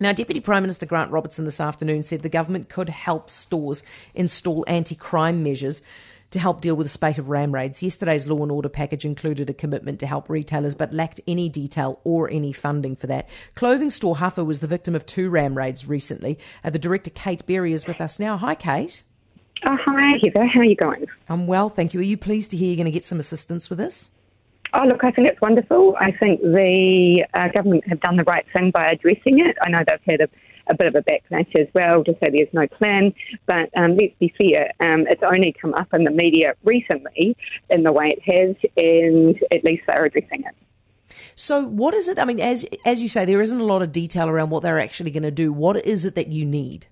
Now, Deputy Prime Minister Grant Robertson this afternoon said the government could help stores install anti crime measures to help deal with a spate of ram raids. Yesterday's law and order package included a commitment to help retailers but lacked any detail or any funding for that. Clothing store Huffer was the victim of two ram raids recently. Uh, the director, Kate Berry, is with us now. Hi, Kate. Oh, hi, Heather. How are you going? I'm well, thank you. Are you pleased to hear you're going to get some assistance with this? Oh, look, I think it's wonderful. I think the uh, government have done the right thing by addressing it. I know they've had a, a bit of a backlash as well to say there's no plan, but um, let's be fair, um, it's only come up in the media recently in the way it has, and at least they're addressing it. So, what is it? I mean, as as you say, there isn't a lot of detail around what they're actually going to do. What is it that you need?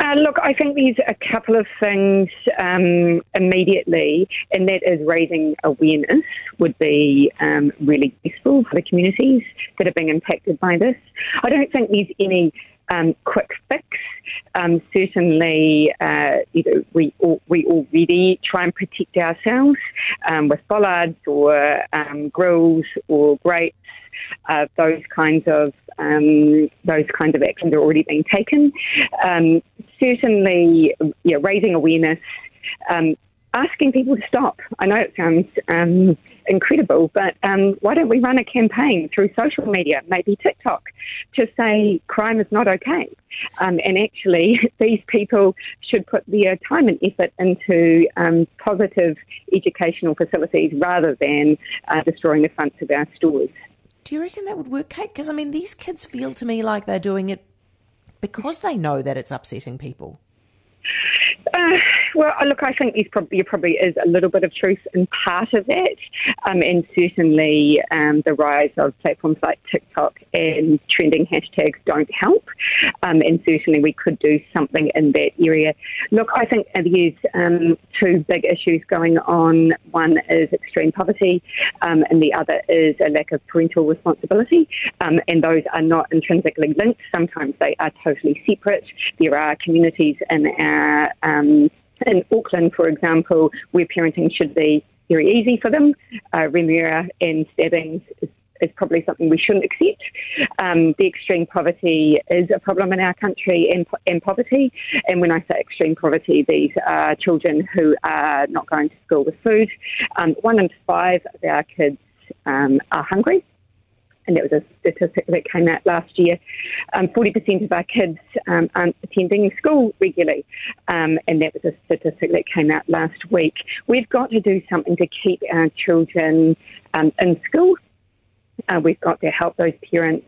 Uh, look, I think there's a couple of things um, immediately, and that is raising awareness would be um, really useful for the communities that are being impacted by this. I don't think there's any um, quick fix. Um, certainly, uh, you know, we we already try and protect ourselves um, with bollards or um, grills or grates. Uh, those kinds of um, those kinds of actions are already being taken. Um, certainly, know, raising awareness, um, asking people to stop. I know it sounds um, incredible, but um, why don't we run a campaign through social media, maybe TikTok, to say crime is not okay? Um, and actually, these people should put their time and effort into positive educational facilities rather than uh, destroying the fronts of our stores. Do you reckon that would work, Kate? Because I mean, these kids feel to me like they're doing it because they know that it's upsetting people. Uh, well, look, I think there's probably, there probably is a little bit of truth in part of that, um, and certainly um, the rise of platforms like TikTok and trending hashtags don't help, um, and certainly we could do something in that area. Look, I think there's um, two big issues going on. One is extreme poverty, um, and the other is a lack of parental responsibility, um, and those are not intrinsically linked. Sometimes they are totally separate. There are communities in our in Auckland, for example, where parenting should be very easy for them, uh, Remuera and stabbings is, is, probably something we shouldn't accept. Um, the extreme poverty is a problem in our country and, and poverty. And when I say extreme poverty, these are children who are not going to school with food. Um, one in five of our kids um, are hungry and that was a statistic that came out last year. Um, 40% of our kids um, aren't attending school regularly, um, and that was a statistic that came out last week. We've got to do something to keep our children um, in school. Uh, we've got to help those parents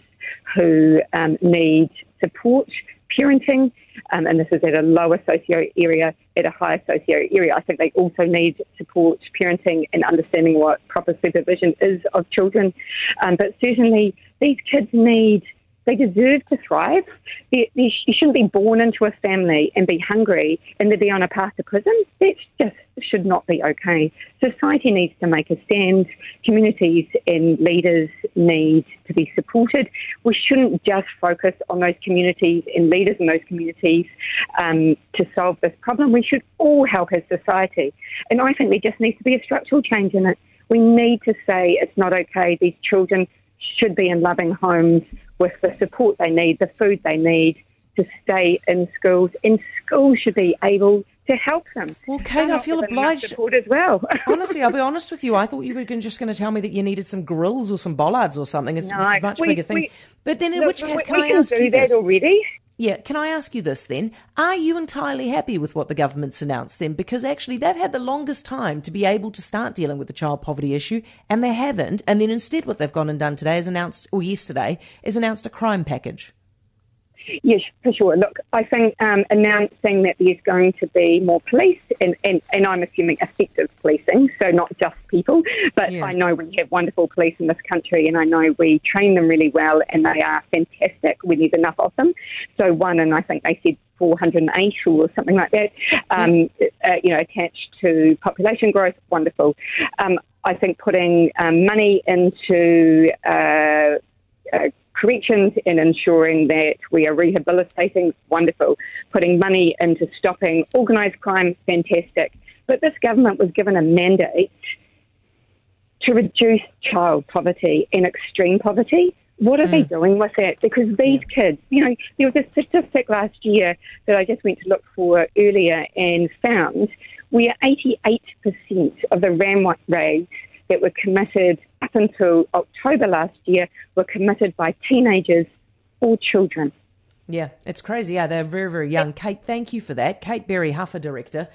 who um, need support parenting, um, and this is at a lower socio area, at a higher socio area. I think they also need support parenting and understanding what proper supervision is of children. Um, but certainly, these kids need they deserve to thrive. They, they, you shouldn't be born into a family and be hungry and then be on a path to prison. That just should not be okay. Society needs to make a stand. Communities and leaders need to be supported. We shouldn't just focus on those communities and leaders in those communities um, to solve this problem. We should all help as society. And I think there just needs to be a structural change in it. We need to say it's not okay. These children should be in loving homes with the support they need, the food they need to stay in schools, and schools should be able to help them. Well, Kate, I feel obliged. Support as well. Honestly, I'll be honest with you. I thought you were just going to tell me that you needed some grills or some bollards or something. It's, no, it's a much we, bigger thing. We, but then, in look, which case, can I ask you this? already. Yeah, can I ask you this then? Are you entirely happy with what the government's announced then? Because actually, they've had the longest time to be able to start dealing with the child poverty issue, and they haven't. And then instead, what they've gone and done today is announced, or yesterday, is announced a crime package. Yes, for sure. Look, I think um, announcing that there's going to be more police, and, and, and I'm assuming effective policing, so not just people, but yeah. I know we have wonderful police in this country, and I know we train them really well, and they are fantastic when there's enough of them. So one, and I think they said 408 or something like that, um, uh, you know, attached to population growth, wonderful. Um, I think putting um, money into uh, uh, corrections and ensuring that we are rehabilitating, wonderful. Putting money into stopping organised crime, fantastic. But this government was given a mandate to reduce child poverty and extreme poverty. What are mm. they doing with it? Because these kids, you know, there was a statistic last year that I just went to look for earlier and found where 88% of the ram raids that were committed up until October last year were committed by teenagers or children. Yeah, it's crazy. Yeah, they're very, very young. Kate, thank you for that. Kate Berry, Huffer Director